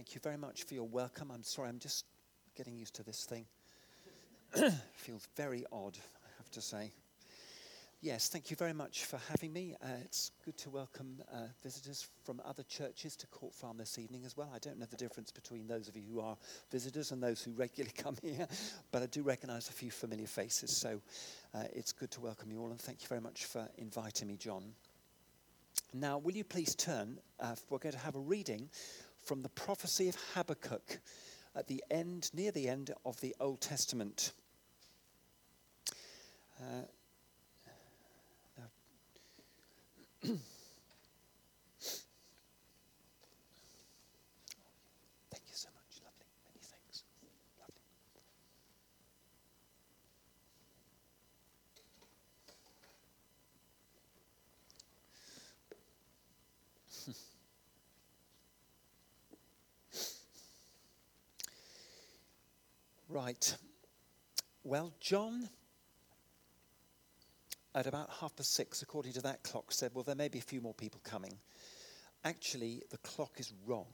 Thank you very much for your welcome. I'm sorry, I'm just getting used to this thing. Feels very odd, I have to say. Yes, thank you very much for having me. Uh, it's good to welcome uh, visitors from other churches to Court Farm this evening as well. I don't know the difference between those of you who are visitors and those who regularly come here, but I do recognize a few familiar faces. So uh, it's good to welcome you all, and thank you very much for inviting me, John. Now, will you please turn? Uh, we're going to have a reading from the prophecy of Habakkuk at the end, near the end of the Old Testament. Uh, Thank you so much. Lovely. Many thanks. Lovely. Right. Well, John, at about half past six, according to that clock, said, Well, there may be a few more people coming. Actually, the clock is wrong.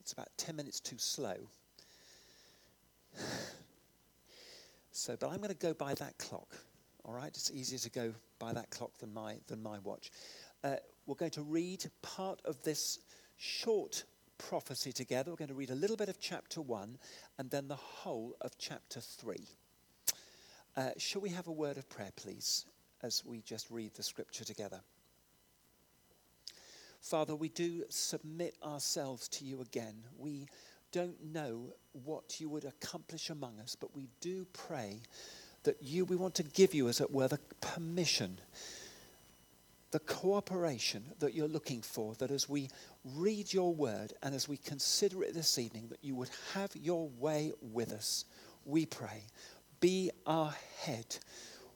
It's about 10 minutes too slow. so, but I'm going to go by that clock. All right? It's easier to go by that clock than my, than my watch. Uh, we're going to read part of this short prophecy together. We're going to read a little bit of chapter 1 and then the whole of chapter 3. Uh, shall we have a word of prayer, please, as we just read the scripture together? Father, we do submit ourselves to you again. We don't know what you would accomplish among us, but we do pray that you, we want to give you, as it were, the permission, the cooperation that you're looking for, that as we read your word and as we consider it this evening, that you would have your way with us. We pray. Be our head.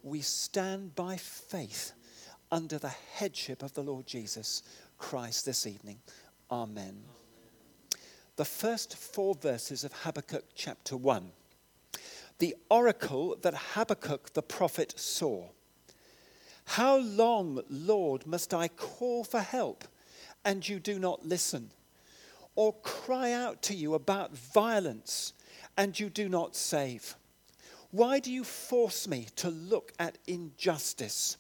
We stand by faith under the headship of the Lord Jesus Christ this evening. Amen. The first four verses of Habakkuk chapter 1. The oracle that Habakkuk the prophet saw. How long, Lord, must I call for help and you do not listen? Or cry out to you about violence and you do not save? Why do you force me to look at injustice?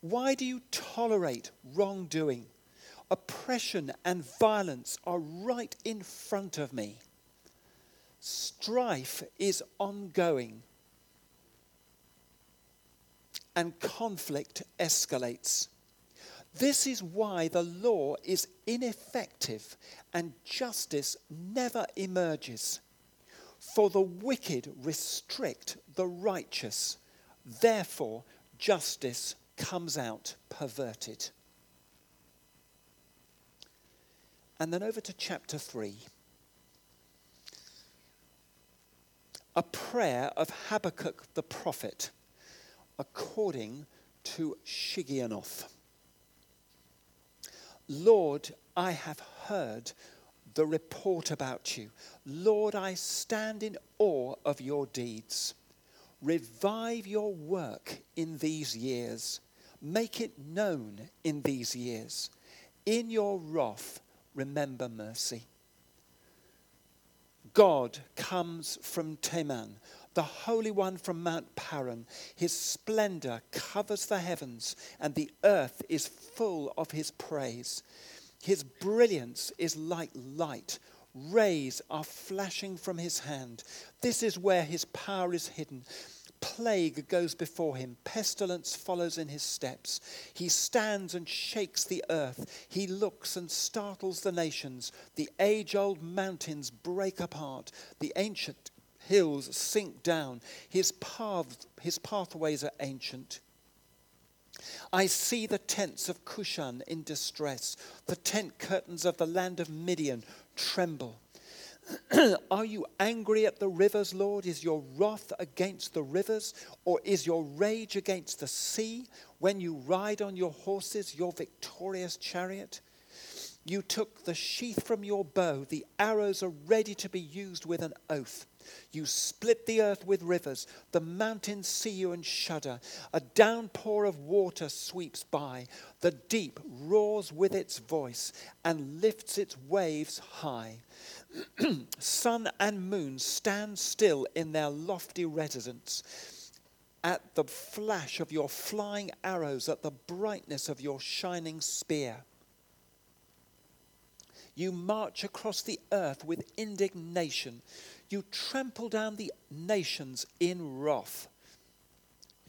Why do you tolerate wrongdoing? Oppression and violence are right in front of me. Strife is ongoing and conflict escalates. This is why the law is ineffective and justice never emerges. For the wicked restrict the righteous, therefore, justice comes out perverted. And then over to chapter 3. A prayer of Habakkuk the prophet according to Shigionoth. Lord, I have heard the report about you. Lord, I stand in awe of your deeds. Revive your work in these years. Make it known in these years. In your wrath, remember mercy. God comes from Teman, the Holy One from Mount Paran. His splendor covers the heavens, and the earth is full of his praise. His brilliance is like light. Rays are flashing from his hand. This is where his power is hidden. Plague goes before him, pestilence follows in his steps. He stands and shakes the earth. He looks and startles the nations. The age old mountains break apart. The ancient hills sink down. His, paths, his pathways are ancient. I see the tents of Cushan in distress. The tent curtains of the land of Midian tremble. Are you angry at the rivers, Lord? Is your wrath against the rivers? Or is your rage against the sea when you ride on your horses, your victorious chariot? You took the sheath from your bow, the arrows are ready to be used with an oath. You split the earth with rivers, the mountains see you and shudder. A downpour of water sweeps by, the deep roars with its voice and lifts its waves high. Sun and moon stand still in their lofty residence at the flash of your flying arrows, at the brightness of your shining spear. You march across the earth with indignation. You trample down the nations in wrath.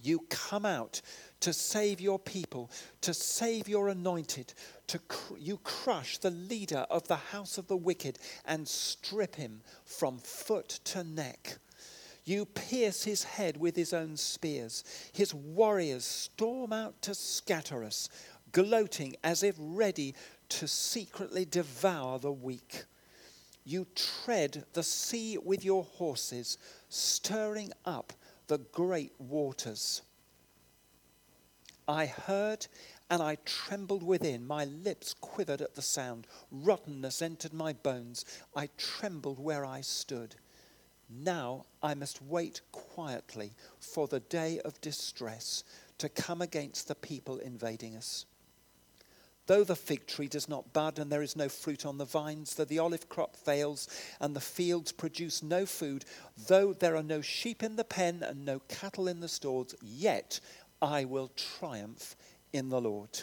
You come out to save your people, to save your anointed. To cr- you crush the leader of the house of the wicked and strip him from foot to neck. You pierce his head with his own spears. His warriors storm out to scatter us, gloating as if ready to secretly devour the weak. You tread the sea with your horses, stirring up the great waters. I heard and I trembled within. My lips quivered at the sound. Rottenness entered my bones. I trembled where I stood. Now I must wait quietly for the day of distress to come against the people invading us. Though the fig tree does not bud and there is no fruit on the vines, though the olive crop fails and the fields produce no food, though there are no sheep in the pen and no cattle in the stalls, yet I will triumph in the Lord.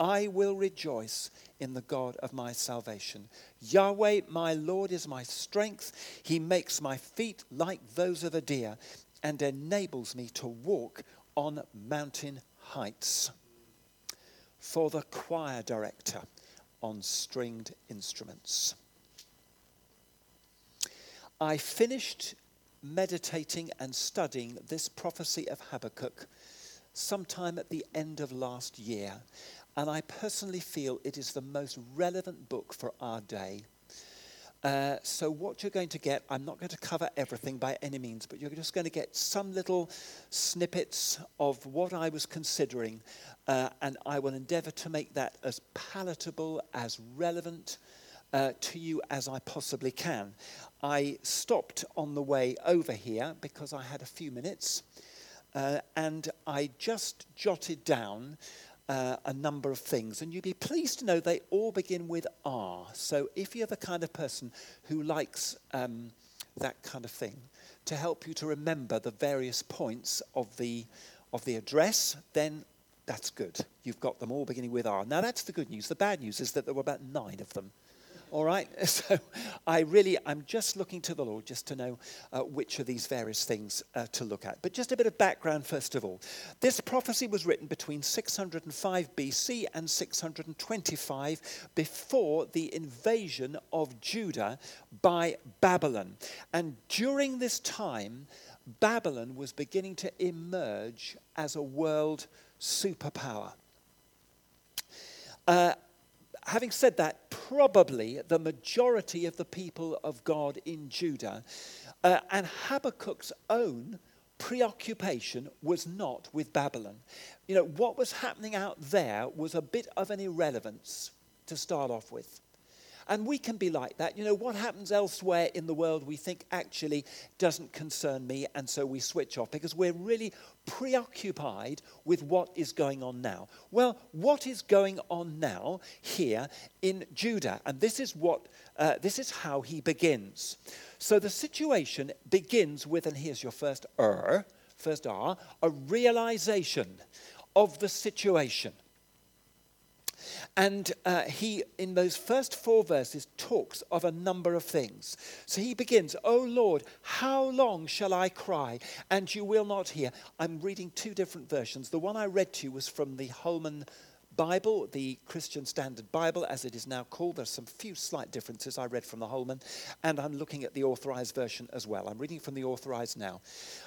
I will rejoice in the God of my salvation. Yahweh, my Lord, is my strength. He makes my feet like those of a deer and enables me to walk on mountain heights. For the choir director on stringed instruments. I finished meditating and studying this prophecy of Habakkuk sometime at the end of last year. And I personally feel it is the most relevant book for our day. Uh, so, what you're going to get, I'm not going to cover everything by any means, but you're just going to get some little snippets of what I was considering, uh, and I will endeavor to make that as palatable, as relevant uh, to you as I possibly can. I stopped on the way over here because I had a few minutes, uh, and I just jotted down uh, a number of things. And you'd be pleased to know they all begin with R. So if you're the kind of person who likes um, that kind of thing, to help you to remember the various points of the, of the address, then that's good. You've got them all beginning with R. Now, that's the good news. The bad news is that there were about nine of them. All right? So I really, I'm just looking to the Lord just to know uh, which of these various things uh, to look at. But just a bit of background, first of all. This prophecy was written between 605 BC and 625 before the invasion of Judah by Babylon. And during this time, Babylon was beginning to emerge as a world superpower. Uh, having said that, probably the majority of the people of God in Judah uh, and Habakkuk's own preoccupation was not with Babylon. You know, what was happening out there was a bit of an irrelevance to start off with. And we can be like that. You know, what happens elsewhere in the world we think actually doesn't concern me, and so we switch off because we're really preoccupied with what is going on now. Well, what is going on now here in Judah? And this is what uh, this is how he begins. So the situation begins with, and here's your first er, first R, a realization of the situation. And uh, he, in those first four verses, talks of a number of things. So he begins, O Lord, how long shall I cry and you will not hear? I'm reading two different versions. The one I read to you was from the Holman Bible, the Christian Standard Bible, as it is now called. There's some few slight differences I read from the Holman, and I'm looking at the authorized version as well. I'm reading from the authorized now.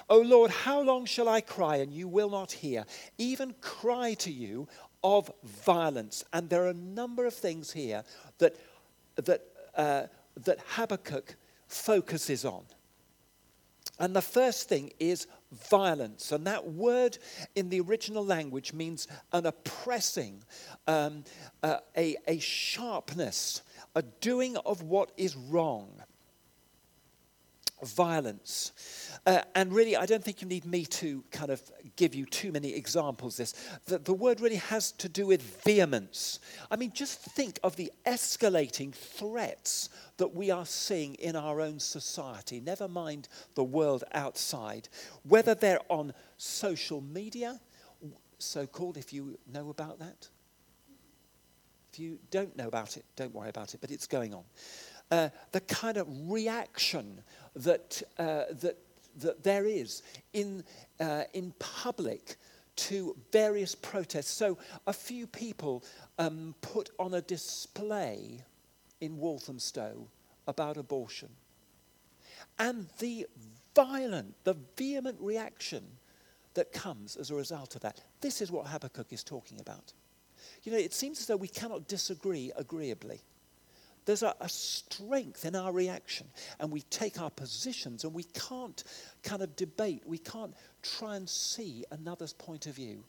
O Lord, how long shall I cry and you will not hear? Even cry to you of violence. And there are a number of things here that, that, uh, that Habakkuk focuses on. And the first thing is violence. And that word in the original language means an oppressing, um, uh, a, a sharpness, a doing of what is wrong violence. Uh, and really, I don't think you need me to kind of give you too many examples this. The, the word really has to do with vehemence. I mean, just think of the escalating threats that we are seeing in our own society, never mind the world outside, whether they're on social media, so called, if you know about that. If you don't know about it, don't worry about it, but it's going on. Uh, the kind of reaction that, uh, that, that there is in, uh, in public to various protests. So, a few people um, put on a display in Walthamstow about abortion. And the violent, the vehement reaction that comes as a result of that. This is what Habakkuk is talking about. You know, it seems as though we cannot disagree agreeably. There's a, a, strength in our reaction, and we take our positions, and we can't kind of debate. We can't try and see another's point of view.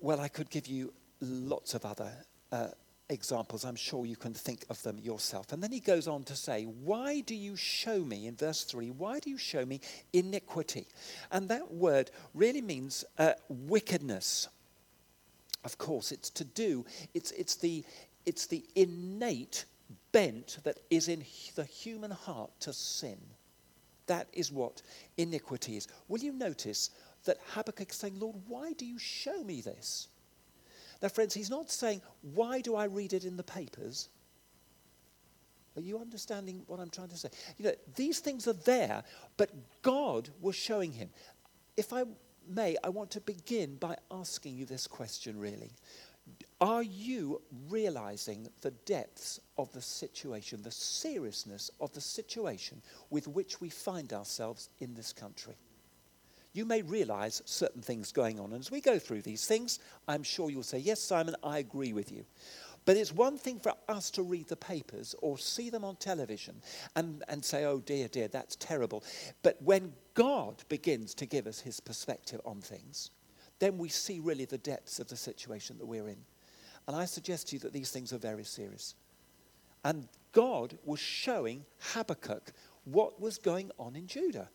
Well, I could give you lots of other uh, examples. I'm sure you can think of them yourself. And then he goes on to say, Why do you show me, in verse 3, why do you show me iniquity? And that word really means uh, wickedness. Of course, it's to do, it's, it's, the, it's the innate bent that is in the human heart to sin. That is what iniquity is. Will you notice that Habakkuk is saying, Lord, why do you show me this? Now, friends, he's not saying, why do I read it in the papers? Are you understanding what I'm trying to say? You know, these things are there, but God was showing him. If I may, I want to begin by asking you this question, really. Are you realizing the depths of the situation, the seriousness of the situation with which we find ourselves in this country? You may realize certain things going on. And as we go through these things, I'm sure you'll say, Yes, Simon, I agree with you. But it's one thing for us to read the papers or see them on television and, and say, oh dear, dear, that's terrible. But when God begins to give us his perspective on things, then we see really the depths of the situation that we're in. And I suggest to you that these things are very serious. And God was showing Habakkuk what was going on in Judah.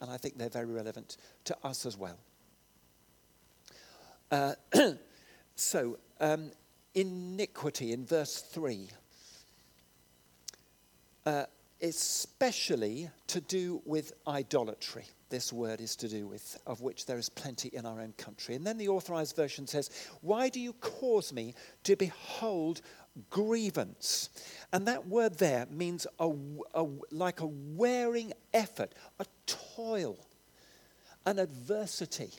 And I think they're very relevant to us as well. Uh, so, um, iniquity in verse 3, uh, especially to do with idolatry this word is to do with, of which there is plenty in our own country. And then the authorized version says, Why do you cause me to behold grievance? And that word there means a, a, like a wearing effort, a toil, an adversity.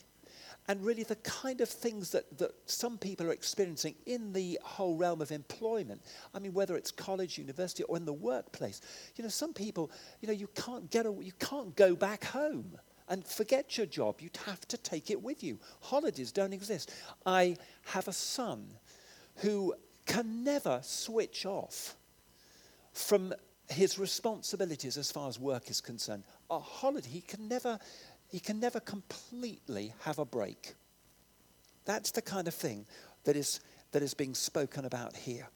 And really, the kind of things that, that some people are experiencing in the whole realm of employment. I mean, whether it's college, university, or in the workplace. You know, some people, you know, you can't, get you can't go back home and forget your job. You'd have to take it with you. Holidays don't exist. I have a son who can never switch off from his responsibilities as far as work is concerned. A holiday, he can never he can never completely have a break. That's the kind of thing that is, that is being spoken about here.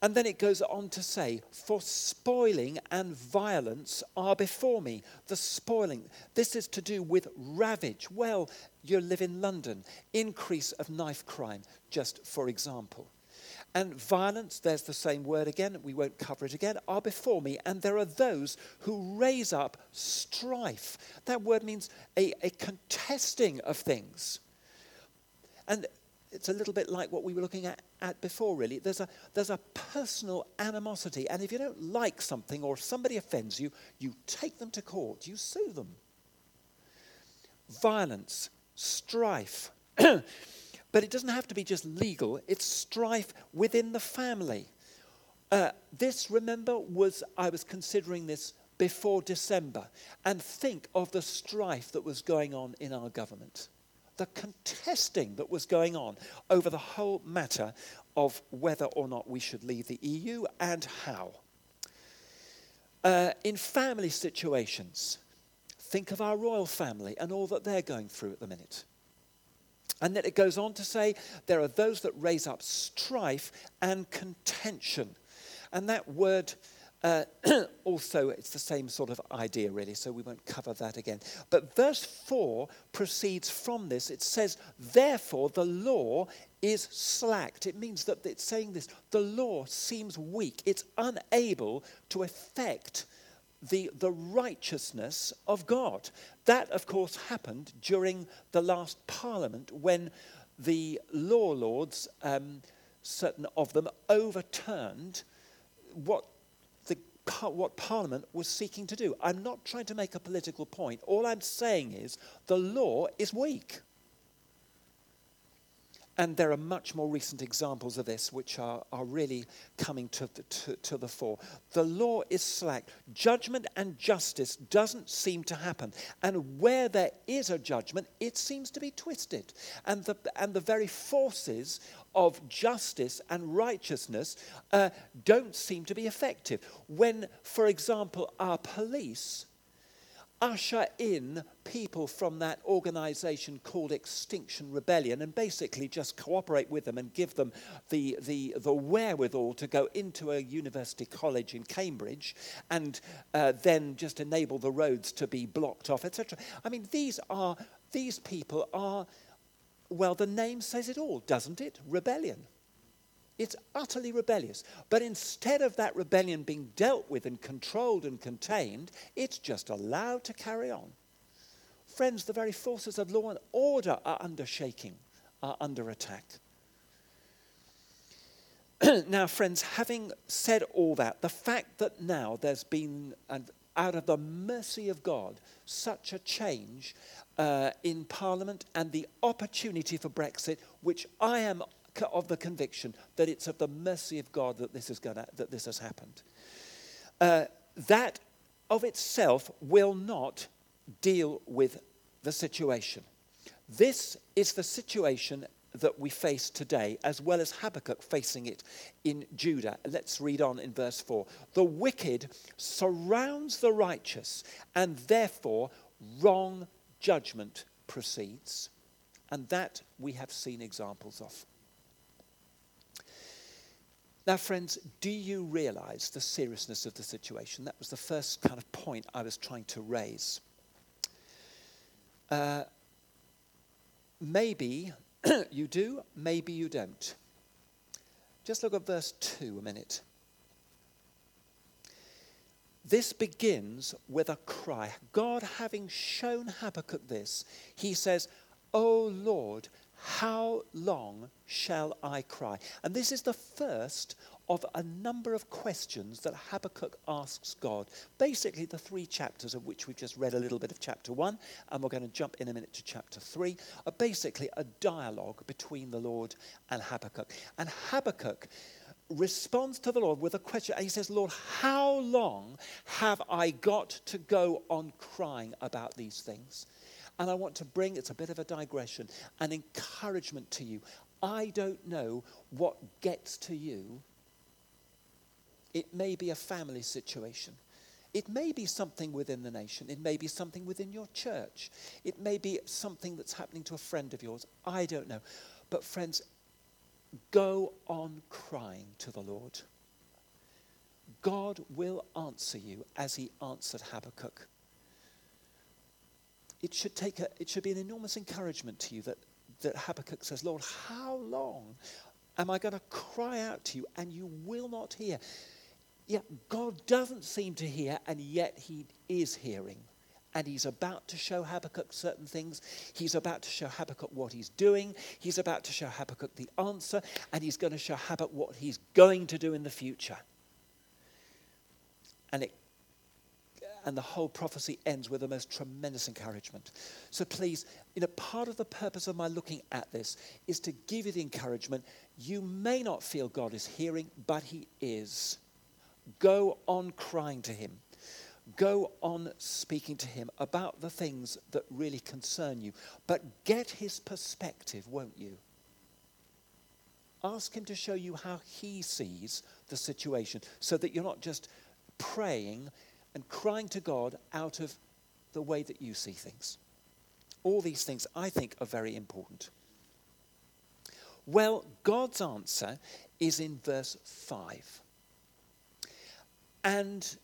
And then it goes on to say, For spoiling and violence are before me. The spoiling. This is to do with ravage. Well, you live in London. Increase of knife crime, just for example. And violence, there's the same word again, we won't cover it again, are before me, and there are those who raise up strife. That word means a, a contesting of things. And it's a little bit like what we were looking at, at before, really. There's a, there's a personal animosity, and if you don't like something or if somebody offends you, you take them to court, you sue them. Violence, strife. But it doesn't have to be just legal, it's strife within the family. Uh, this, remember, was, I was considering this before December. And think of the strife that was going on in our government, the contesting that was going on over the whole matter of whether or not we should leave the EU and how. Uh, in family situations, think of our royal family and all that they're going through at the minute. And then it goes on to say there are those that raise up strife and contention. And that word uh, also, it's the same sort of idea, really, so we won't cover that again. But verse 4 proceeds from this. It says, Therefore, the law is slacked. It means that it's saying this the law seems weak, it's unable to effect the, the righteousness of God. That, of course, happened during the last parliament when the law lords, um, certain of them, overturned what the what Parliament was seeking to do. I'm not trying to make a political point. All I'm saying is the law is weak. And there are much more recent examples of this which are, are really coming to the, to, to the fore. The law is slack. Judgment and justice doesn't seem to happen. And where there is a judgment, it seems to be twisted. And the, and the very forces of justice and righteousness uh, don't seem to be effective. When, for example, our police usher in people from that organization called Extinction Rebellion and basically just cooperate with them and give them the, the, the wherewithal to go into a university college in Cambridge and uh, then just enable the roads to be blocked off, etc. I mean, these are, these people are, well, the name says it all, doesn't it? Rebellion. It's utterly rebellious. But instead of that rebellion being dealt with and controlled and contained, it's just allowed to carry on. Friends, the very forces of law and order are under shaking, are under attack. now, friends, having said all that, the fact that now there's been, and out of the mercy of God, such a change uh, in Parliament and the opportunity for Brexit, which I am of the conviction that it's of the mercy of God that this, is gonna, that this has happened. Uh, that of itself will not deal with the situation. This is the situation that we face today, as well as Habakkuk facing it in Judah. Let's read on in verse 4. The wicked surrounds the righteous, and therefore wrong judgment proceeds. And that we have seen examples of. Now, friends, do you realize the seriousness of the situation? That was the first kind of point I was trying to raise. Uh, maybe you do, maybe you don't. Just look at verse 2 a minute. This begins with a cry. God, having shown Habakkuk this, he says, O Lord, how long shall I cry? And this is the first of a number of questions that Habakkuk asks God. Basically, the three chapters of which we've just read a little bit of chapter one, and we're going to jump in a minute to chapter three, are basically a dialogue between the Lord and Habakkuk. And Habakkuk responds to the Lord with a question. He says, Lord, how long have I got to go on crying about these things? And I want to bring, it's a bit of a digression, an encouragement to you. I don't know what gets to you. It may be a family situation. It may be something within the nation. It may be something within your church. It may be something that's happening to a friend of yours. I don't know. But, friends, go on crying to the Lord. God will answer you as he answered Habakkuk it should, take a, it should be an enormous encouragement to you that, that Habakkuk says, Lord, how long am I going to cry out to you and you will not hear? Yet God doesn't seem to hear, and yet he is hearing. And he's about to show Habakkuk certain things. He's about to show Habakkuk what he's doing. He's about to show Habakkuk the answer. And he's going to show Habakkuk what he's going to do in the future. And it and the whole prophecy ends with the most tremendous encouragement. So please, you know, part of the purpose of my looking at this is to give you the encouragement. You may not feel God is hearing, but He is. Go on crying to Him. Go on speaking to Him about the things that really concern you. But get His perspective, won't you? Ask Him to show you how He sees the situation so that you're not just praying and crying to God out of the way that you see things. All these things I think are very important. Well, God's answer is in verse 5. And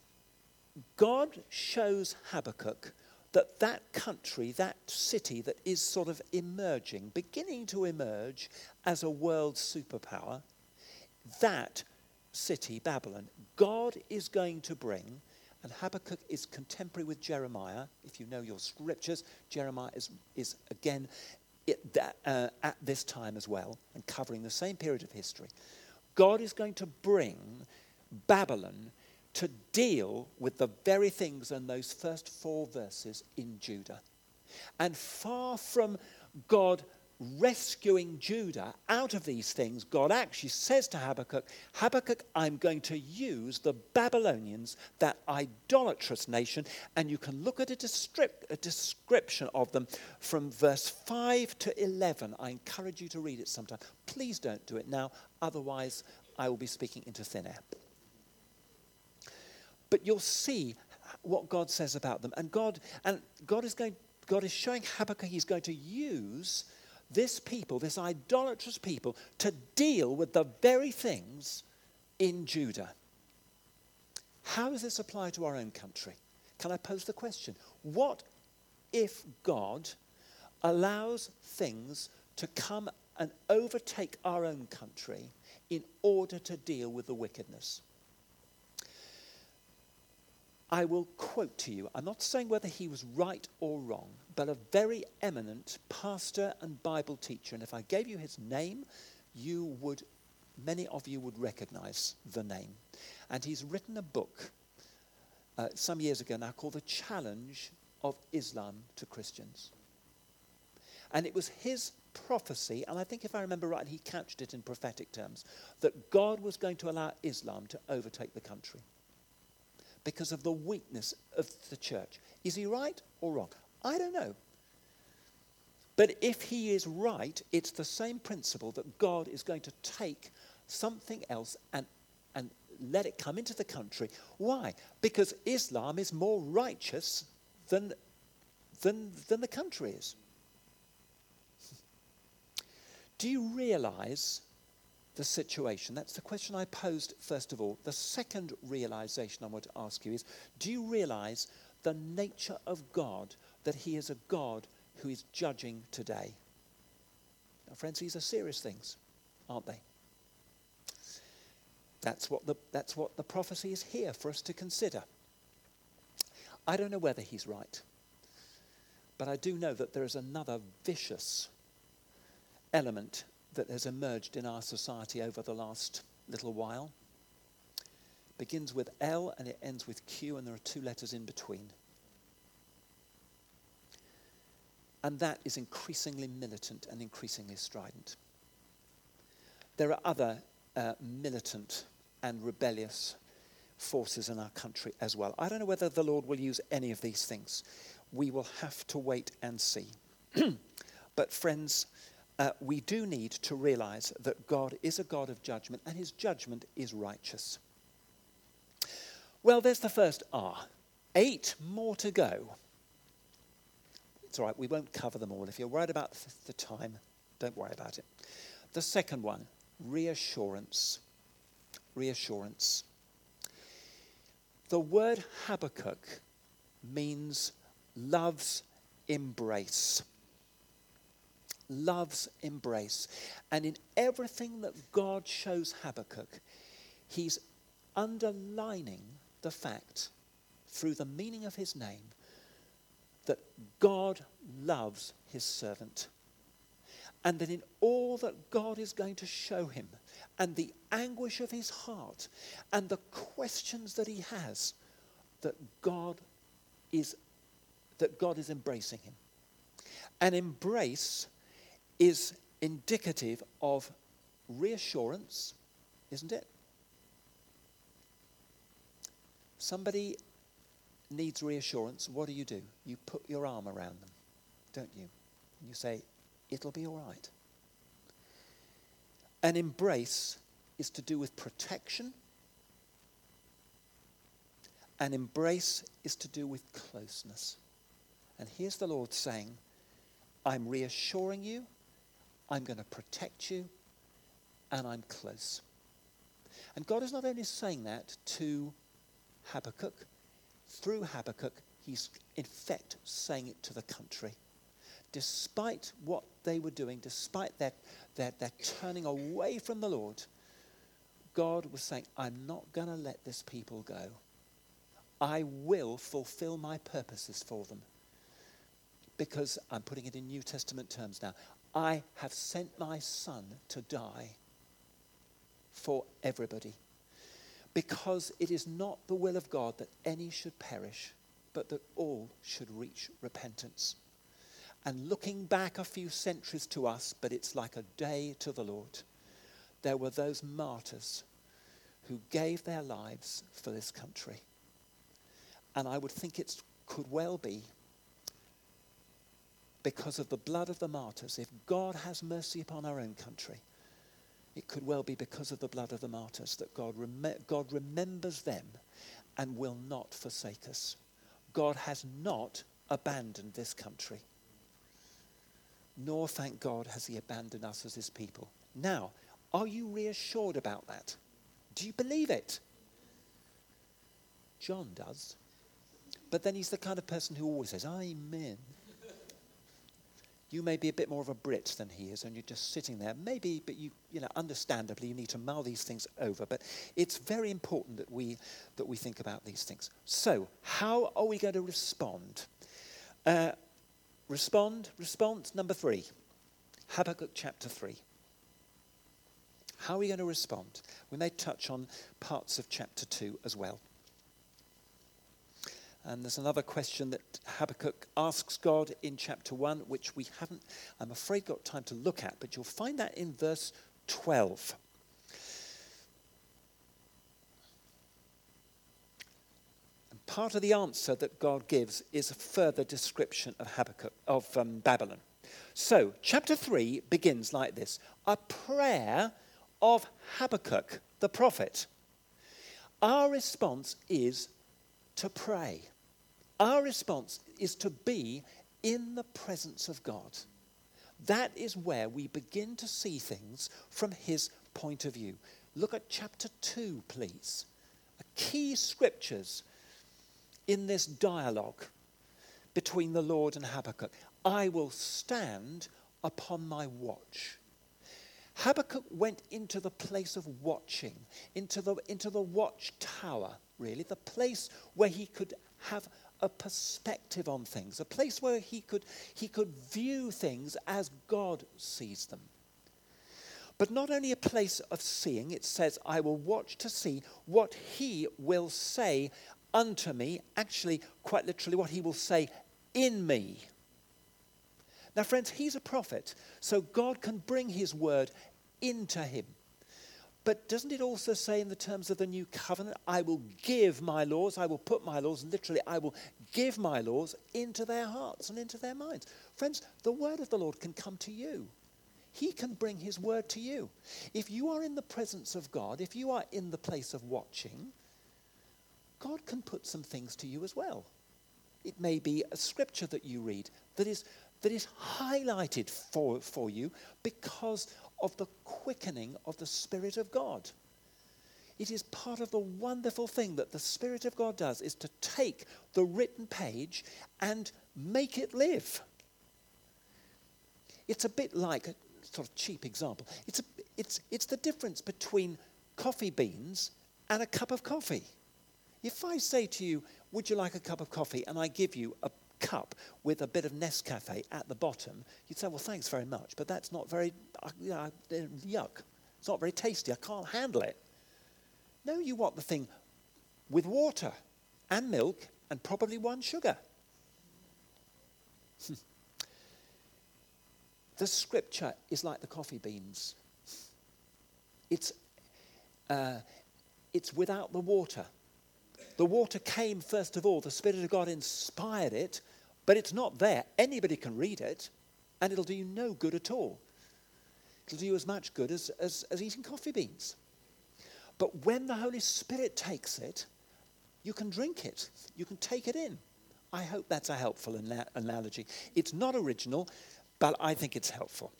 God shows Habakkuk that that country, that city that is sort of emerging, beginning to emerge as a world superpower, that city, Babylon, God is going to bring, and Habakkuk is contemporary with Jeremiah. If you know your scriptures, Jeremiah is, is again it, that, uh, at this time as well, and covering the same period of history. God is going to bring Babylon to deal with the very things in those first four verses in Judah. And far from God rescuing Judah out of these things, God actually says to Habakkuk, Habakkuk, I'm going to use the Babylonians, that idolatrous nation, and you can look at a, a description of them from verse 5 to 11. I encourage you to read it sometime. Please don't do it now, otherwise, I will be speaking into thin air. But you'll see what God says about them. And God, and God is going, God is showing Habakkuk he's going to use this people, this idolatrous people, to deal with the very things in Judah. How does this apply to our own country? Can I pose the question? What if God allows things to come and overtake our own country in order to deal with the wickedness? I will quote to you, I'm not saying whether he was right or wrong, but a very eminent pastor and Bible teacher. And if I gave you his name, you would, many of you would recognize the name. And he's written a book uh, some years ago now called The Challenge of Islam to Christians. And it was his prophecy, and I think if I remember right, he couched it in prophetic terms, that God was going to allow Islam to overtake the country because of the weakness of the church. Is he right or wrong? I don't know. But if he is right, it's the same principle that God is going to take something else and, and let it come into the country. Why? Because Islam is more righteous than, than, than the country is. Do you realize the situation? That's the question I posed first of all. The second realization I want to ask you is do you realize the nature of God, that He is a God who is judging today? Now, friends, these are serious things, aren't they? That's what the, that's what the prophecy is here for us to consider. I don't know whether he's right, but I do know that there is another vicious element that has emerged in our society over the last little while. It Begins with L and it ends with Q, and there are two letters in between. And that is increasingly militant and increasingly strident. There are other uh, militant and rebellious forces in our country as well. I don't know whether the Lord will use any of these things. We will have to wait and see. but, friends, uh, we do need to realize that God is a God of judgment and his judgment is righteous. Well, there's the first R. Eight more to go. It's all right, we won't cover them all. If you're worried about the time, don't worry about it. The second one, reassurance. Reassurance. The word Habakkuk means love's embrace love's embrace. And in everything that God shows Habakkuk, he's underlining the fact, through the meaning of his name, that God loves his servant. And that in all that God is going to show him, and the anguish of his heart, and the questions that he has, that God is, that God is embracing him. An embrace is indicative of reassurance, isn't it? Somebody needs reassurance. What do you do? You put your arm around them, don't you? And you say, It'll be all right. An embrace is to do with protection An embrace is to do with closeness. And here's the Lord saying, I'm reassuring you, I'm going to protect you, and I'm close. And God is not only saying that to Habakkuk, through Habakkuk, he's in fact saying it to the country. Despite what they were doing, despite their, their, their turning away from the Lord, God was saying, I'm not going to let this people go. I will fulfill my purposes for them. Because I'm putting it in New Testament terms now. I have sent my son to die for everybody. Because it is not the will of God that any should perish, but that all should reach repentance. And looking back a few centuries to us, but it's like a day to the Lord, there were those martyrs who gave their lives for this country. And I would think it could well be because of the blood of the martyrs. If God has mercy upon our own country, it could well be because of the blood of the martyrs that God, rem- God remembers them and will not forsake us. God has not abandoned this country. Nor, thank God, has He abandoned us as His people. Now, are you reassured about that? Do you believe it? John does. But then he's the kind of person who always says, Amen. You may be a bit more of a Brit than he is, and you're just sitting there. Maybe, but you, you know, understandably, you need to mull these things over. But it's very important that we that we think about these things. So, how are we going to respond? Uh, respond. Response number three. Habakkuk chapter three. How are we going to respond? We may touch on parts of chapter two as well. And there's another question that Habakkuk asks God in chapter 1, which we haven't, I'm afraid, got time to look at, but you'll find that in verse 12. And part of the answer that God gives is a further description of Habakkuk, of um, Babylon. So, chapter 3 begins like this a prayer of Habakkuk, the prophet. Our response is to pray. Our response is to be in the presence of God. That is where we begin to see things from his point of view. Look at chapter 2, please. Key scriptures in this dialogue between the Lord and Habakkuk. I will stand upon my watch. Habakkuk went into the place of watching, into the, into the watchtower, really, the place where he could have a perspective on things, a place where he could, he could view things as God sees them. But not only a place of seeing, it says, I will watch to see what he will say unto me, actually, quite literally, what he will say in me. Now, friends, he's a prophet, so God can bring his word into him. But doesn't it also say in the terms of the new covenant, I will give my laws, I will put my laws, literally, I will give my laws into their hearts and into their minds? Friends, the word of the Lord can come to you. He can bring his word to you. If you are in the presence of God, if you are in the place of watching, God can put some things to you as well. It may be a scripture that you read that is, that is highlighted for, for you because of the quickening of the Spirit of God. It is part of the wonderful thing that the Spirit of God does is to take the written page and make it live. It's a bit like a sort of cheap example. It's, a, it's, it's the difference between coffee beans and a cup of coffee. If I say to you, Would you like a cup of coffee? and I give you a cup with a bit of Nescafe at the bottom, you'd say, well, thanks very much, but that's not very, uh, uh, yuck. It's not very tasty. I can't handle it. No, you want the thing with water and milk and probably one sugar. the scripture is like the coffee beans. It's, uh, it's without the water. The water came first of all, the Spirit of God inspired it, but it's not there. Anybody can read it, and it'll do you no good at all. It'll do you as much good as, as, as eating coffee beans. But when the Holy Spirit takes it, you can drink it, you can take it in. I hope that's a helpful ana- analogy. It's not original, but I think it's helpful.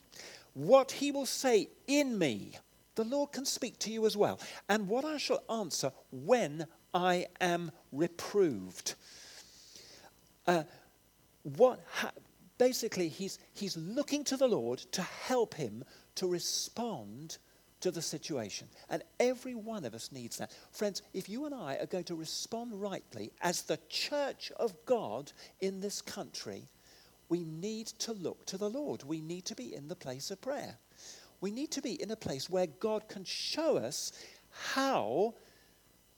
What he will say in me, the Lord can speak to you as well. And what I shall answer when I am reproved. Uh, what ha- basically, he's, he's looking to the Lord to help him to respond to the situation. And every one of us needs that. Friends, if you and I are going to respond rightly as the church of God in this country, we need to look to the Lord. We need to be in the place of prayer. We need to be in a place where God can show us how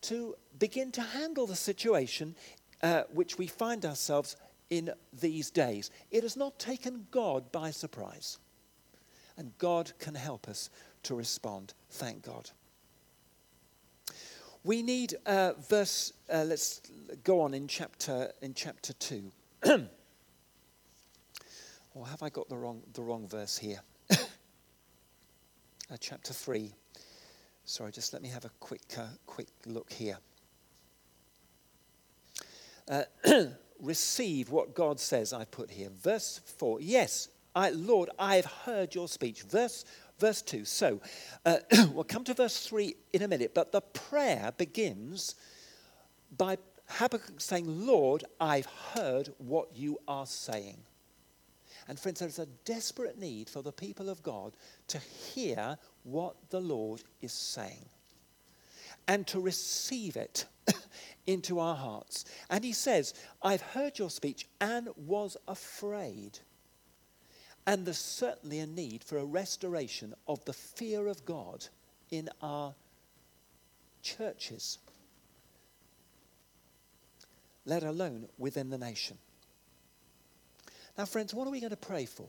to begin to handle the situation uh, which we find ourselves in these days. It has not taken God by surprise. And God can help us to respond. Thank God. We need uh, verse. Uh, let's go on in chapter in chapter two. or have I got the wrong the wrong verse here? uh, chapter three. Sorry, just let me have a quick uh, quick look here. Uh, receive what God says. I put here verse four. Yes, I, Lord, I have heard your speech. Verse verse 2. So uh, we'll come to verse 3 in a minute, but the prayer begins by Habakkuk saying, Lord, I've heard what you are saying. And friends, there's a desperate need for the people of God to hear what the Lord is saying and to receive it into our hearts. And he says, I've heard your speech and was afraid. And there's certainly a need for a restoration of the fear of God in our churches, let alone within the nation. Now, friends, what are we going to pray for?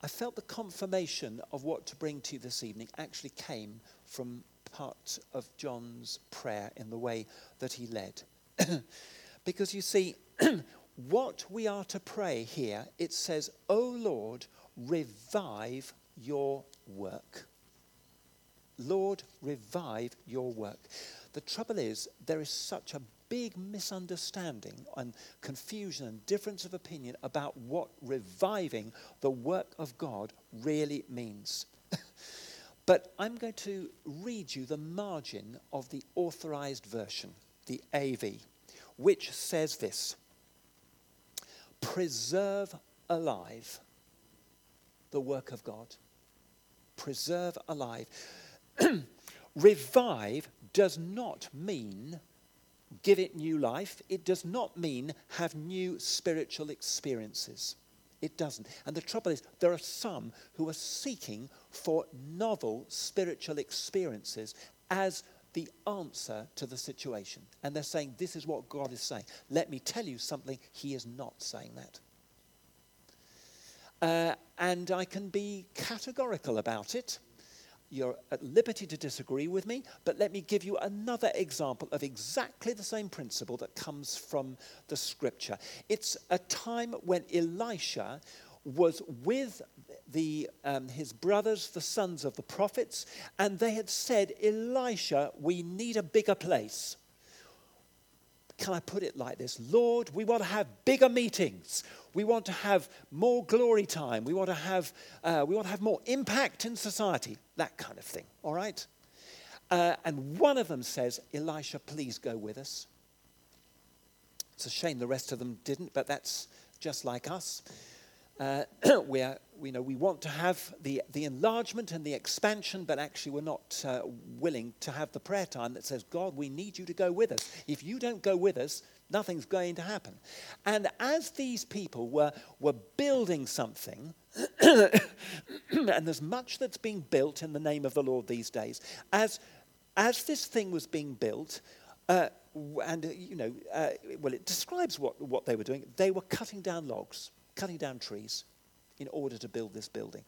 I felt the confirmation of what to bring to you this evening actually came from part of John's prayer in the way that he led. because you see, what we are to pray here, it says, O Lord, revive your work. Lord, revive your work. The trouble is, there is such a big misunderstanding and confusion and difference of opinion about what reviving the work of God really means. but I'm going to read you the margin of the authorized version, the AV, which says this preserve alive the work of God. Preserve alive. Revive does not mean give it new life. It does not mean have new spiritual experiences. It doesn't. And the trouble is, there are some who are seeking for novel spiritual experiences as the answer to the situation. And they're saying, This is what God is saying. Let me tell you something, He is not saying that. Uh, and I can be categorical about it. You're at liberty to disagree with me, but let me give you another example of exactly the same principle that comes from the scripture. It's a time when Elisha was with the, um, his brothers, the sons of the prophets, and they had said, Elisha, we need a bigger place. Can I put it like this? Lord, we want to have bigger meetings. We want to have more glory time. We want to have, uh, we want to have more impact in society. That kind of thing, all right? Uh, and one of them says, Elisha, please go with us. It's a shame the rest of them didn't, but that's just like us. Uh, we know we want to have the, the enlargement and the expansion, but actually we're not uh, willing to have the prayer time that says, God, we need you to go with us. If you don't go with us, nothing's going to happen. And as these people were, were building something, and there's much that's being built in the name of the Lord these days, as, as this thing was being built, uh, and uh, you know, uh, well, it describes what, what they were doing. They were cutting down logs cutting down trees in order to build this building.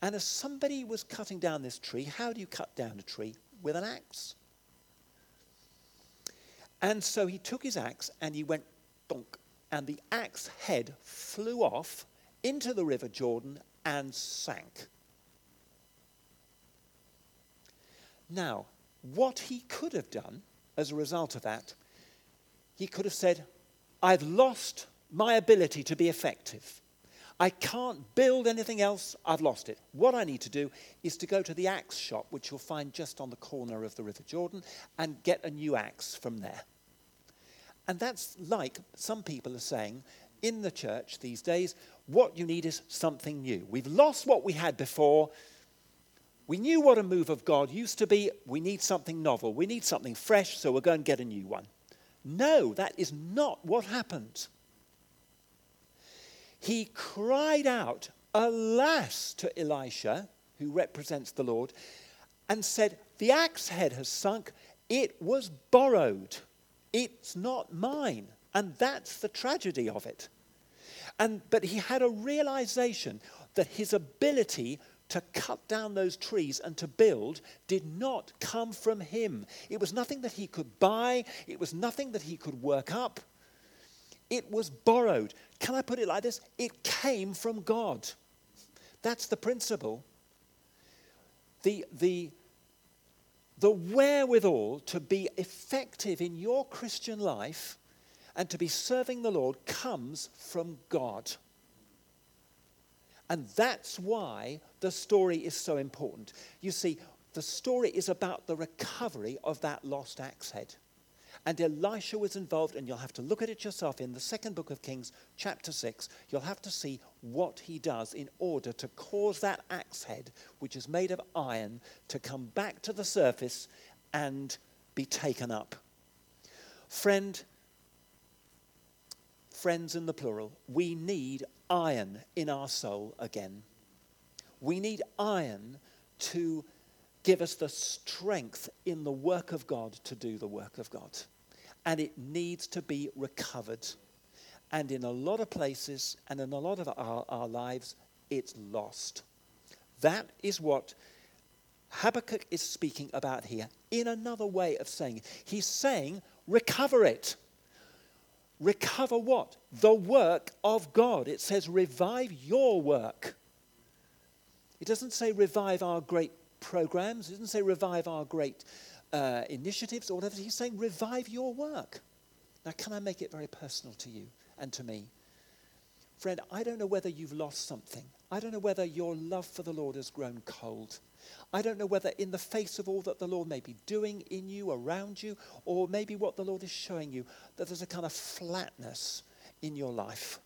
And as somebody was cutting down this tree, how do you cut down a tree? With an axe. And so he took his axe and he went donk, and the axe head flew off into the River Jordan and sank. Now, what he could have done as a result of that, he could have said, I've lost my ability to be effective. I can't build anything else. I've lost it. What I need to do is to go to the axe shop, which you'll find just on the corner of the River Jordan, and get a new axe from there. And that's like some people are saying in the church these days what you need is something new. We've lost what we had before. We knew what a move of God used to be. We need something novel. We need something fresh, so we'll go and get a new one. No, that is not what happened he cried out, Alas, to Elisha, who represents the Lord, and said, The axe head has sunk. It was borrowed. It's not mine. And that's the tragedy of it. And, but he had a realization that his ability to cut down those trees and to build did not come from him. It was nothing that he could buy, it was nothing that he could work up. It was borrowed. Can I put it like this? It came from God. That's the principle. The, the, the wherewithal to be effective in your Christian life and to be serving the Lord comes from God. And that's why the story is so important. You see, the story is about the recovery of that lost axe head. And Elisha was involved, and you'll have to look at it yourself in the second book of Kings, chapter 6. You'll have to see what he does in order to cause that axe head, which is made of iron, to come back to the surface and be taken up. Friend, friends in the plural, we need iron in our soul again. We need iron to give us the strength in the work of God to do the work of God. And it needs to be recovered. And in a lot of places and in a lot of our, our lives, it's lost. That is what Habakkuk is speaking about here in another way of saying it. He's saying, recover it. Recover what? The work of God. It says, revive your work. It doesn't say revive our great programs. He doesn't say revive our great uh, initiatives or whatever. He's saying revive your work. Now, can I make it very personal to you and to me? Friend, I don't know whether you've lost something. I don't know whether your love for the Lord has grown cold. I don't know whether, in the face of all that the Lord may be doing in you, around you, or maybe what the Lord is showing you, that there's a kind of flatness in your life.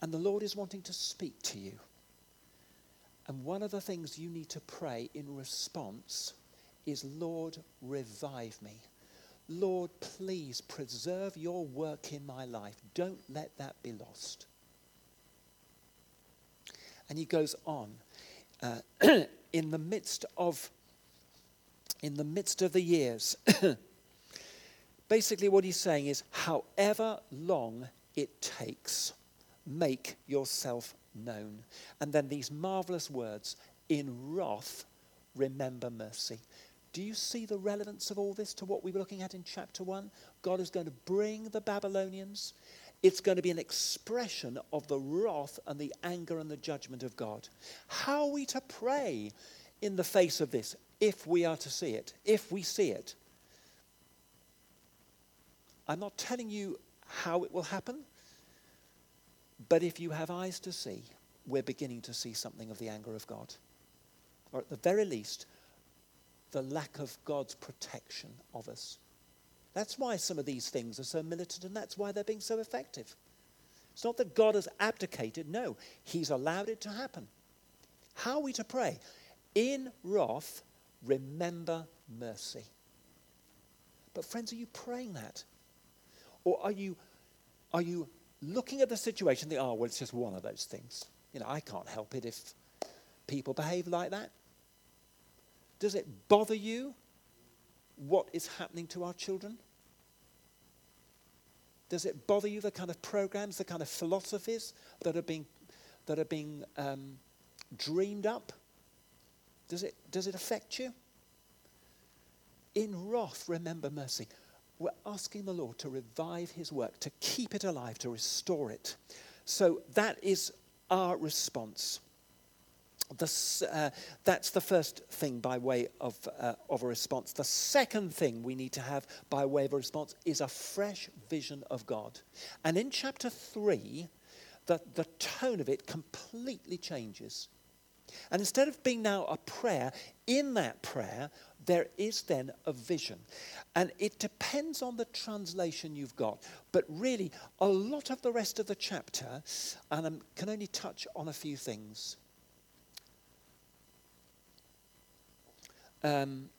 And the Lord is wanting to speak to you. And one of the things you need to pray in response is, Lord, revive me. Lord, please preserve your work in my life. Don't let that be lost. And he goes on. Uh, in the midst of in the midst of the years basically what he's saying is however long it takes make yourself known. And then these marvelous words in wrath, remember mercy. Do you see the relevance of all this to what we were looking at in chapter 1? God is going to bring the Babylonians. It's going to be an expression of the wrath and the anger and the judgment of God. How are we to pray in the face of this if we are to see it? If we see it. I'm not telling you how it will happen. But if you have eyes to see, we're beginning to see something of the anger of God. Or at the very least, the lack of God's protection of us. That's why some of these things are so militant, and that's why they're being so effective. It's not that God has abdicated, no, He's allowed it to happen. How are we to pray? In wrath, remember mercy. But, friends, are you praying that? Or are you, are you looking at the situation, think, oh, well, it's just one of those things. You know, I can't help it if people behave like that. Does it bother you what is happening to our children? Does it bother you the kind of programs, the kind of philosophies that are being, that are being um, dreamed up? Does it, does it affect you? In wrath, remember mercy. We're asking the Lord to revive his work, to keep it alive, to restore it. So that is our response. the, uh, that's the first thing by way of, uh, of a response. The second thing we need to have by way of a response is a fresh vision of God. And in chapter 3, the, the tone of it completely changes. And instead of being now a prayer, in that prayer, there is then a vision. And it depends on the translation you've got. But really, a lot of the rest of the chapter, and I can only touch on a few things. Um,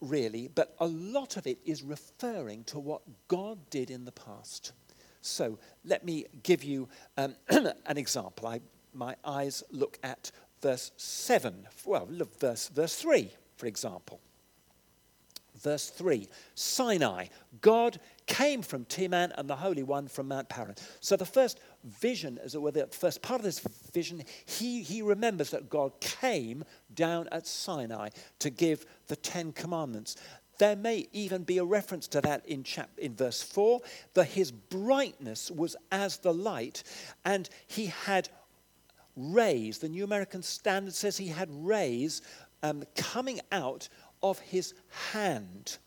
really, but a lot of it is referring to what God did in the past. So let me give you um, an example. I, my eyes look at verse 7. Well, look, verse, verse 3, for example. Verse 3 Sinai, God came from Teman and the Holy One from Mount Paran. So the first vision, as it were, the first part of this vision, he, he remembers that God came down at Sinai to give the Ten Commandments. There may even be a reference to that in, chap- in verse 4, that his brightness was as the light, and he had rays. The New American Standard says he had rays um, coming out of his hand.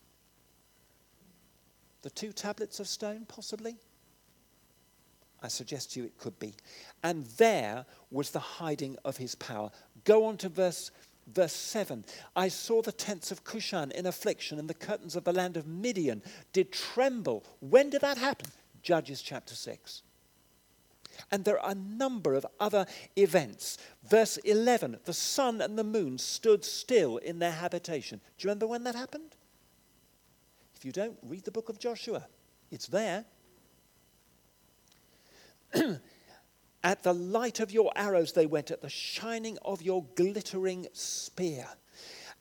The two tablets of stone, possibly? I suggest to you it could be. And there was the hiding of his power. Go on to verse, verse 7. I saw the tents of Cushan in affliction, and the curtains of the land of Midian did tremble. When did that happen? Judges chapter 6. And there are a number of other events. Verse 11 the sun and the moon stood still in their habitation. Do you remember when that happened? If you don't, read the book of Joshua. It's there. at the light of your arrows they went, at the shining of your glittering spear.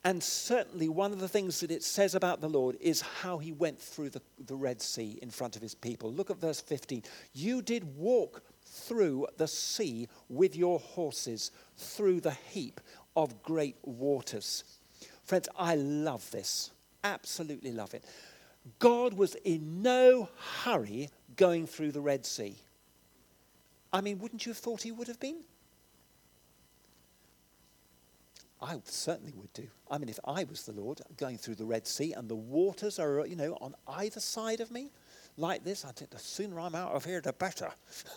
And certainly, one of the things that it says about the Lord is how he went through the, the Red Sea in front of his people. Look at verse 15. You did walk through the sea with your horses, through the heap of great waters. Friends, I love this. Absolutely love it. God was in no hurry going through the Red Sea. I mean, wouldn't you have thought he would have been? I certainly would do. I mean, if I was the Lord going through the Red Sea and the waters are, you know, on either side of me, like this, I think the sooner I'm out of here, the better.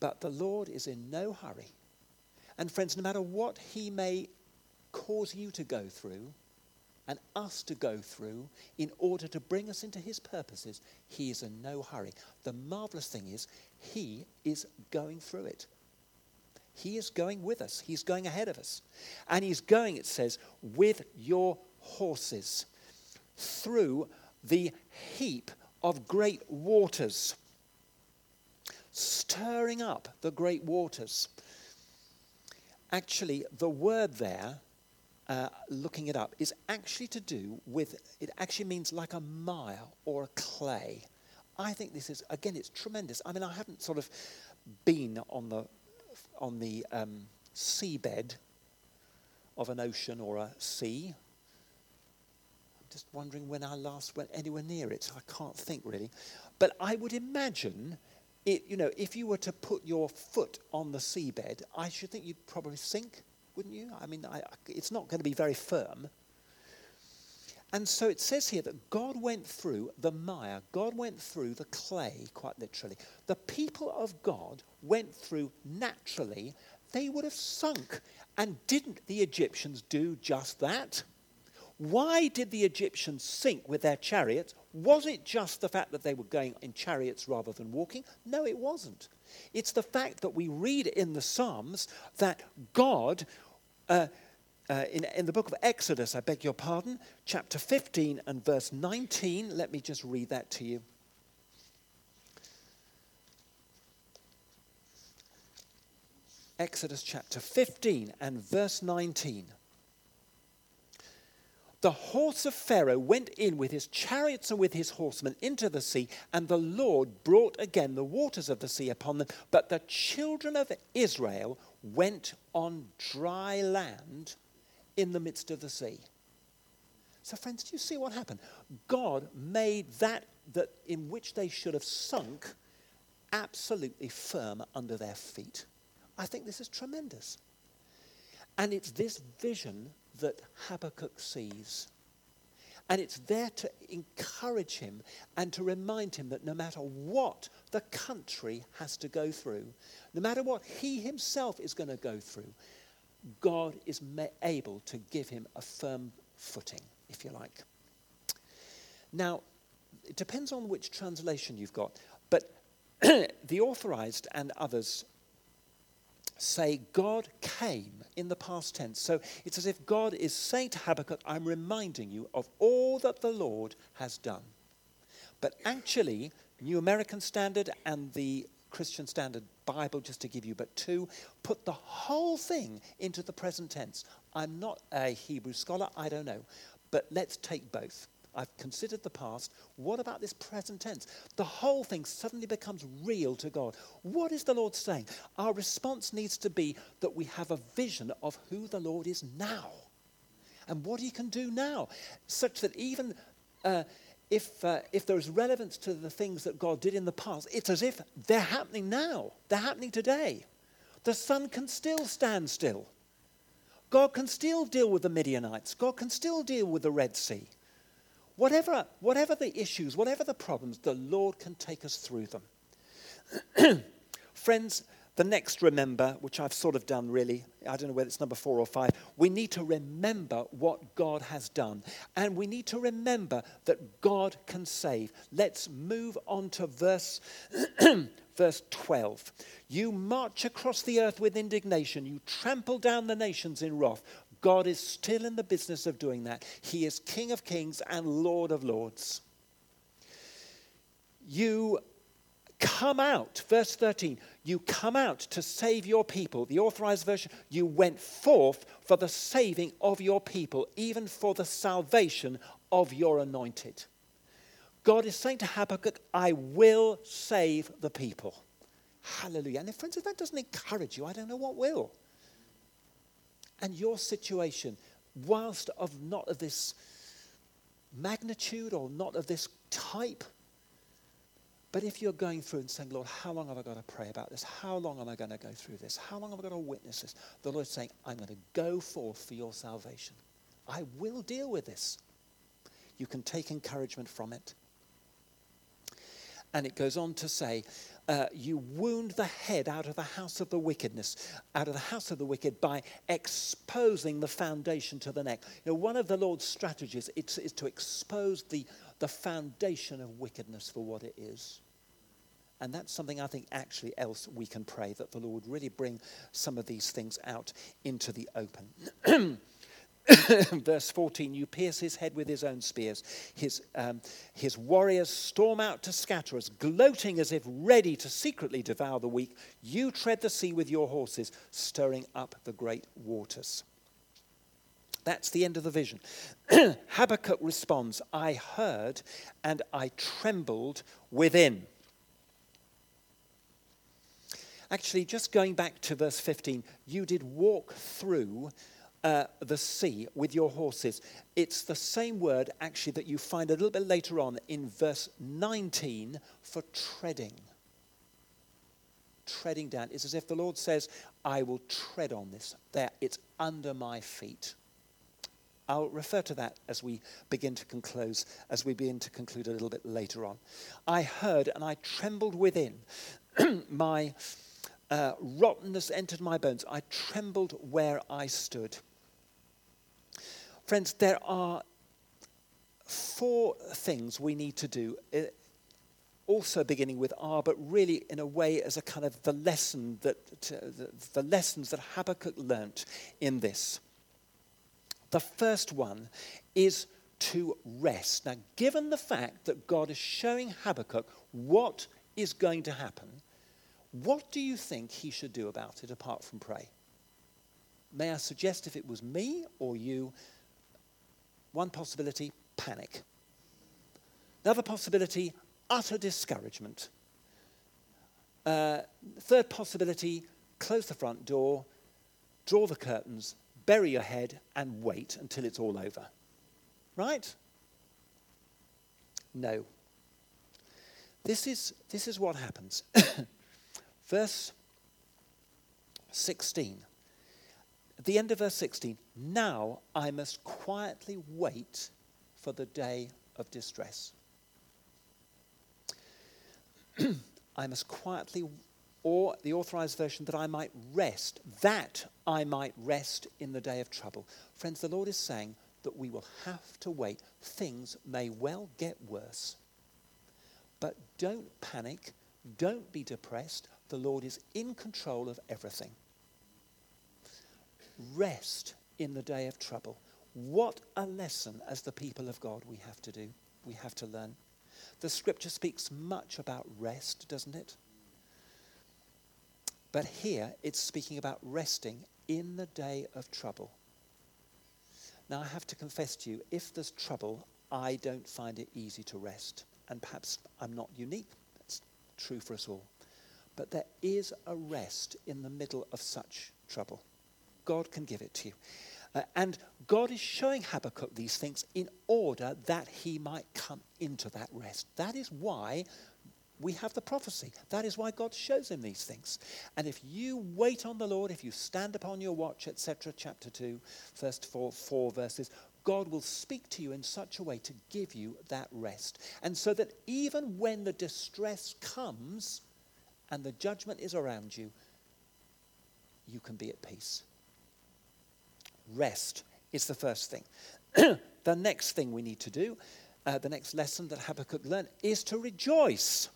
but the Lord is in no hurry. And friends, no matter what he may cause you to go through and us to go through in order to bring us into his purposes, he is in no hurry. The marvelous thing is, he is going through it. He is going with us. He's going ahead of us. And he's going, it says, with your horses through the heap of great waters, stirring up the great waters. Actually, the word there, uh, looking it up, is actually to do with, it actually means like a mire or a clay. I think this is, again, it's tremendous. I mean, I haven't sort of been on the, on the um, seabed of an ocean or a sea just wondering when I last went anywhere near it. I can't think really. But I would imagine it, you know, if you were to put your foot on the seabed, I should think you'd probably sink, wouldn't you? I mean, I, it's not going to be very firm. And so it says here that God went through the mire, God went through the clay, quite literally. The people of God went through naturally, they would have sunk. And didn't the Egyptians do just that? Why did the Egyptians sink with their chariots? Was it just the fact that they were going in chariots rather than walking? No, it wasn't. It's the fact that we read in the Psalms that God, uh, uh, in, in the book of Exodus, I beg your pardon, chapter 15 and verse 19, let me just read that to you. Exodus chapter 15 and verse 19 the horse of Pharaoh went in with his chariots and with his horsemen into the sea, and the Lord brought again the waters of the sea upon them. But the children of Israel went on dry land in the midst of the sea. So, friends, do you see what happened? God made that, that in which they should have sunk absolutely firm under their feet. I think this is tremendous. And it's this vision that Habakkuk sees. And it's there to encourage him and to remind him that no matter what the country has to go through, no matter what he himself is going to go through, God is able to give him a firm footing, if you like. Now, it depends on which translation you've got, but the authorized and others say God came in the past tense. So it's as if God is saying to Habakkuk, I'm reminding you of all that the Lord has done. But actually, New American Standard and the Christian Standard Bible, just to give you but two, put the whole thing into the present tense. I'm not a Hebrew scholar, I don't know. But let's take both. I've considered the past. What about this present tense? The whole thing suddenly becomes real to God. What is the Lord saying? Our response needs to be that we have a vision of who the Lord is now and what he can do now, such that even uh, if, uh, if there is relevance to the things that God did in the past, it's as if they're happening now, they're happening today. The sun can still stand still. God can still deal with the Midianites. God can still deal with the Red Sea. Whatever, whatever the issues, whatever the problems, the Lord can take us through them. Friends, the next remember, which I've sort of done really, I don't know whether it's number four or five, we need to remember what God has done. And we need to remember that God can save. Let's move on to verse, verse 12. You march across the earth with indignation, you trample down the nations in wrath. God is still in the business of doing that. He is King of kings and Lord of lords. You come out, verse 13, you come out to save your people. The authorized version, you went forth for the saving of your people, even for the salvation of your anointed. God is saying to Habakkuk, I will save the people. Hallelujah. And if, friends, if that doesn't encourage you, I don't know what will and your situation, whilst of not of this magnitude or not of this type, but if you're going through and saying, Lord, how long have I got to pray about this? How long am I going to go through this? How long have I got to witness this? The Lord's saying, I'm going to go forth for your salvation. I will deal with this. You can take encouragement from it. And it goes on to say, uh, you wound the head out of the house of the wickedness, out of the house of the wicked by exposing the foundation to the neck. You know, one of the Lord's strategies is, is to expose the, the foundation of wickedness for what it is. And that's something I think actually else we can pray that the Lord would really bring some of these things out into the open. Verse 14, you pierce his head with his own spears. His, um, his warriors storm out to scatter us, gloating as if ready to secretly devour the weak. You tread the sea with your horses, stirring up the great waters. That's the end of the vision. Habakkuk responds, I heard and I trembled within. Actually, just going back to verse 15, you did walk through uh, the sea with your horses. It's the same word, actually, that you find a little bit later on in verse 19 for treading. Treading down. It's as if the Lord says, I will tread on this. There, it's under my feet. I'll refer to that as we begin to conclude, as we begin to conclude a little bit later on. I heard and I trembled within. my uh, rottenness entered my bones. I trembled where I stood. Friends, there are four things we need to do, uh, also beginning with R, but really in a way as a kind of the lesson that the lessons that Habakkuk learnt in this. The first one is to rest. Now, given the fact that God is showing Habakkuk what is going to happen, what do you think he should do about it apart from pray? May I suggest if it was me or you, one possibility, panic. Another possibility, utter discouragement. Uh, third possibility, close the front door, draw the curtains, bury your head, and wait until it's all over. Right? No. This is, this is what happens. Verse 16. At the end of verse 16, now I must quietly wait for the day of distress. I must quietly, or the authorized version, that I might rest, that I might rest in the day of trouble. Friends, the Lord is saying that we will have to wait. Things may well get worse. But don't panic, don't be depressed. The Lord is in control of everything. Rest in the day of trouble. What a lesson as the people of God we have to do, we have to learn. The scripture speaks much about rest, doesn't it? But here it's speaking about resting in the day of trouble. Now, I have to confess to you, if there's trouble, I don't find it easy to rest. And perhaps I'm not unique. That's true for us all. But there is a rest in the middle of such trouble. God can give it to you. Uh, and God is showing Habakkuk these things in order that he might come into that rest. That is why we have the prophecy. That is why God shows him these things. And if you wait on the Lord, if you stand upon your watch, etc., chapter 2, first four, four verses, God will speak to you in such a way to give you that rest. And so that even when the distress comes and the judgment is around you, you can be at peace. Rest is the first thing. the next thing we need to do, uh, the next lesson that Habakkuk learned, is to rejoice.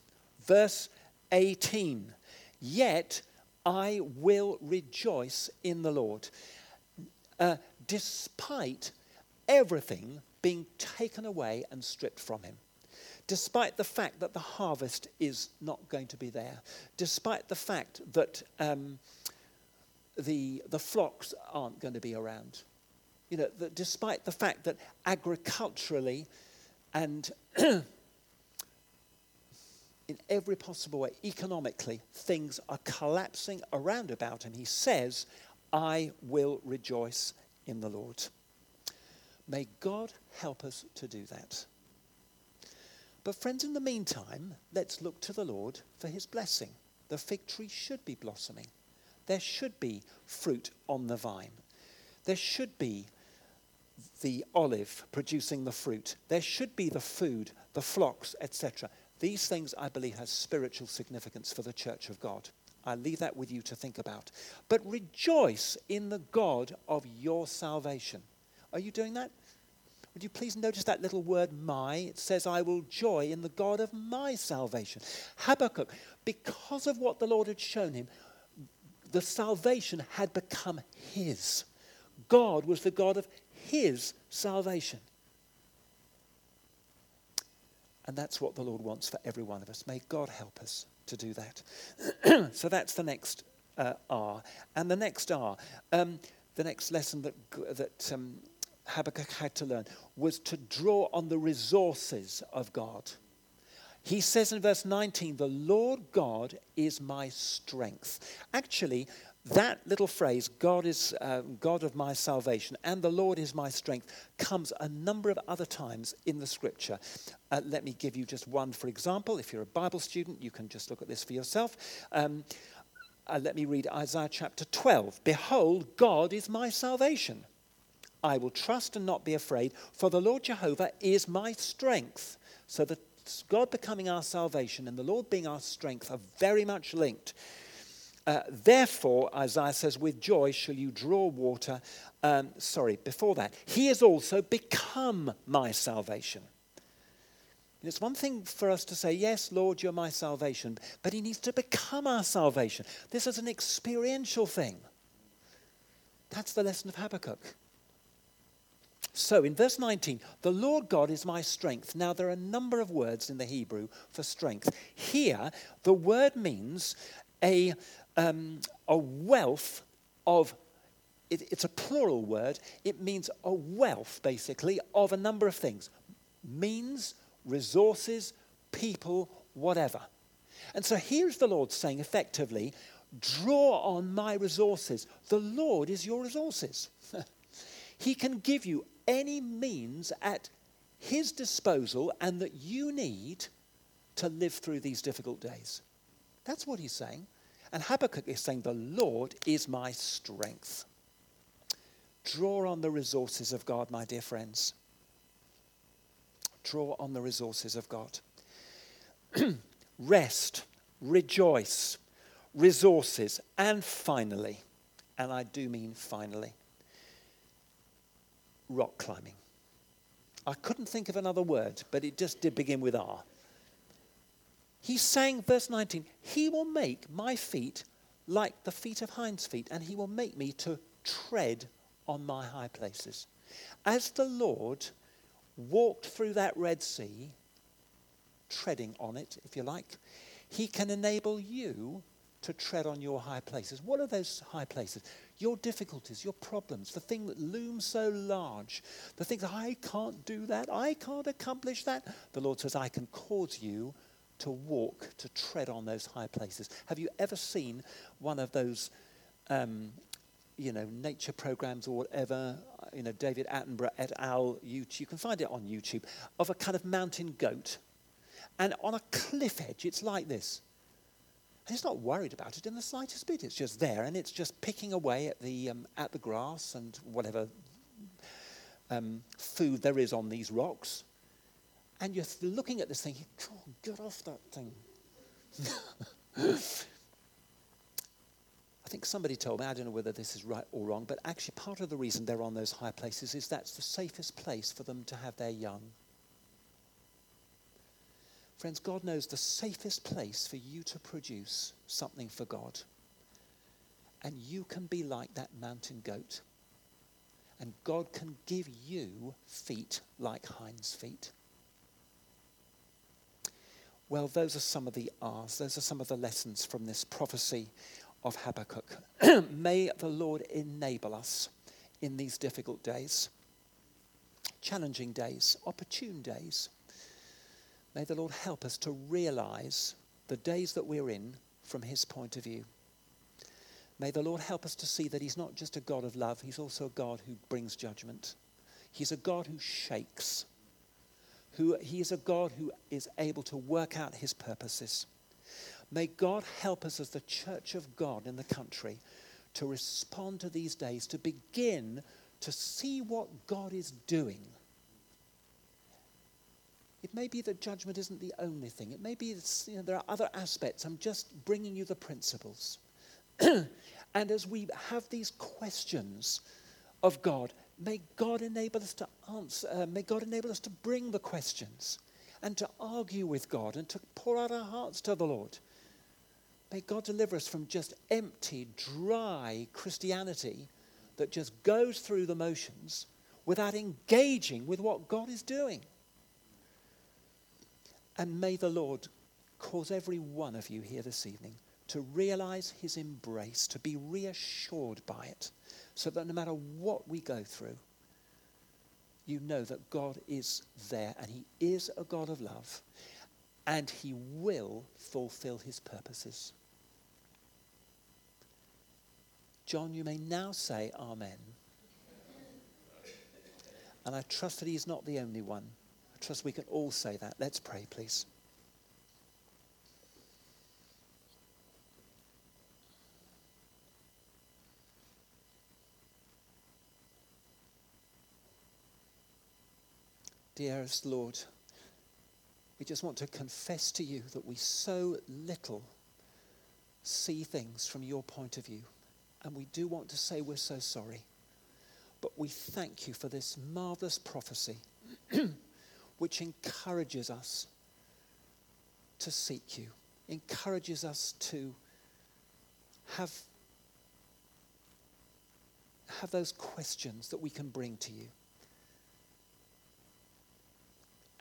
Verse 18 Yet I will rejoice in the Lord. Uh, despite everything being taken away and stripped from him. Despite the fact that the harvest is not going to be there, despite the fact that um, the, the flocks aren't going to be around. You know, that despite the fact that agriculturally and in every possible way, economically, things are collapsing around about him, he says, I will rejoice in the Lord. May God help us to do that. But, friends, in the meantime, let's look to the Lord for his blessing. The fig tree should be blossoming there should be fruit on the vine. There should be the olive producing the fruit. There should be the food, the flocks, etc. These things, I believe, have spiritual significance for the church of God. I leave that with you to think about. But rejoice in the God of your salvation. Are you doing that? Would you please notice that little word my? It says, I will joy in the God of my salvation. Habakkuk, because of what the Lord had shown him, the salvation had become his. God was the God of his salvation. And that's what the Lord wants for every one of us. May God help us to do that. so that's the next uh, R. And the next R, um, the next lesson that, that um, Habakkuk had to learn was to draw on the resources of God. He says in verse 19, The Lord God is my strength. Actually, that little phrase, God is uh, God of my salvation and the Lord is my strength, comes a number of other times in the scripture. Uh, let me give you just one for example. If you're a Bible student, you can just look at this for yourself. Um, uh, let me read Isaiah chapter 12. Behold, God is my salvation. I will trust and not be afraid, for the Lord Jehovah is my strength. So the God becoming our salvation and the Lord being our strength are very much linked. Uh, Therefore, Isaiah says, with joy shall you draw water. Um, sorry, before that, He has also become my salvation. And it's one thing for us to say, Yes, Lord, you're my salvation, but He needs to become our salvation. This is an experiential thing. That's the lesson of Habakkuk. So in verse 19, the Lord God is my strength. Now there are a number of words in the Hebrew for strength. Here, the word means a, um, a wealth of, it, it's a plural word, it means a wealth, basically, of a number of things means, resources, people, whatever. And so here's the Lord saying effectively, draw on my resources. The Lord is your resources. he can give you any means at his disposal and that you need to live through these difficult days. That's what he's saying. And Habakkuk is saying, The Lord is my strength. Draw on the resources of God, my dear friends. Draw on the resources of God. Rest, rejoice, resources, and finally, and I do mean finally, rock climbing. I couldn't think of another word, but it just did begin with R. He's saying, verse 19, He will make my feet like the feet of hinds' feet, and He will make me to tread on my high places. As the Lord walked through that Red Sea, treading on it, if you like, He can enable you to tread on your high places. What are those high places? Your difficulties, your problems, the thing that looms so large, the things, I can't do that, I can't accomplish that. The Lord says, I can cause you to walk, to tread on those high places. Have you ever seen one of those, um, you know, nature programs or whatever, you know, David Attenborough et al. YouTube, you can find it on YouTube, of a kind of mountain goat. And on a cliff edge, it's like this. And he's not worried about it in the slightest bit. It's just there, and it's just picking away at the, um, at the grass and whatever um, food there is on these rocks and you're looking at this thing, oh, get off that thing. I think somebody told me, I don't know whether this is right or wrong, but actually part of the reason they're on those high places is that's the safest place for them to have their young. Friends, God knows the safest place for you to produce something for God. And you can be like that mountain goat. And God can give you feet like hinds' feet. Well, those are some of the R's. Those are some of the lessons from this prophecy of Habakkuk. May the Lord enable us in these difficult days, challenging days, opportune days. May the Lord help us to realize the days that we're in from His point of view. May the Lord help us to see that He's not just a God of love, He's also a God who brings judgment. He's a God who shakes who he is a God who is able to work out his purposes. May God help us as the church of God in the country to respond to these days, to begin to see what God is doing. It may be that judgment isn't the only thing. It may be that you know, there are other aspects. I'm just bringing you the principles. and as we have these questions of God, May God enable us to answer, uh, may God enable us to bring the questions and to argue with God and to pour out our hearts to the Lord. May God deliver us from just empty, dry Christianity that just goes through the motions without engaging with what God is doing. And may the Lord cause every one of you here this evening to realize his embrace, to be reassured by it so that no matter what we go through, you know that God is there and He is a God of love and He will fulfill His purposes. John, you may now say Amen. And I trust that He's not the only one. I trust we can all say that. Let's pray, please. Dearest Lord, we just want to confess to you that we so little see things from your point of view. And we do want to say we're so sorry. But we thank you for this marvelous prophecy, which encourages us to seek you, encourages us to have, have those questions that we can bring to you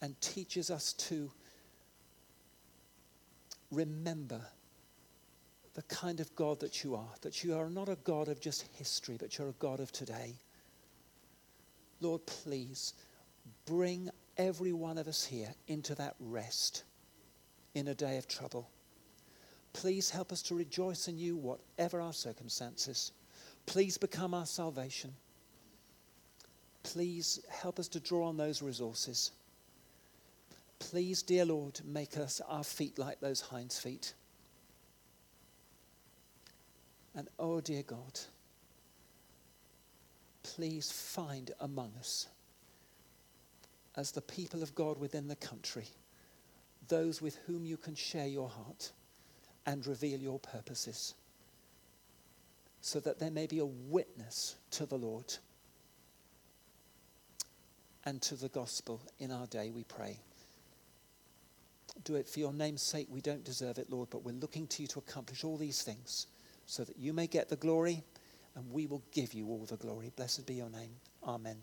and teaches us to remember the kind of God that you are, that you are not a God of just history, but you're a God of today. Lord, please bring every one of us here into that rest in a day of trouble. Please help us to rejoice in you, whatever our circumstances. Please become our salvation. Please help us to draw on those resources. Please, dear Lord, make us our feet like those hinds' feet. And oh, dear God, please find among us, as the people of God within the country, those with whom you can share your heart and reveal your purposes, so that there may be a witness to the Lord and to the gospel in our day, we pray. Do it for your name's sake. We don't deserve it, Lord, but we're looking to you to accomplish all these things so that you may get the glory and we will give you all the glory. Blessed be your name. Amen.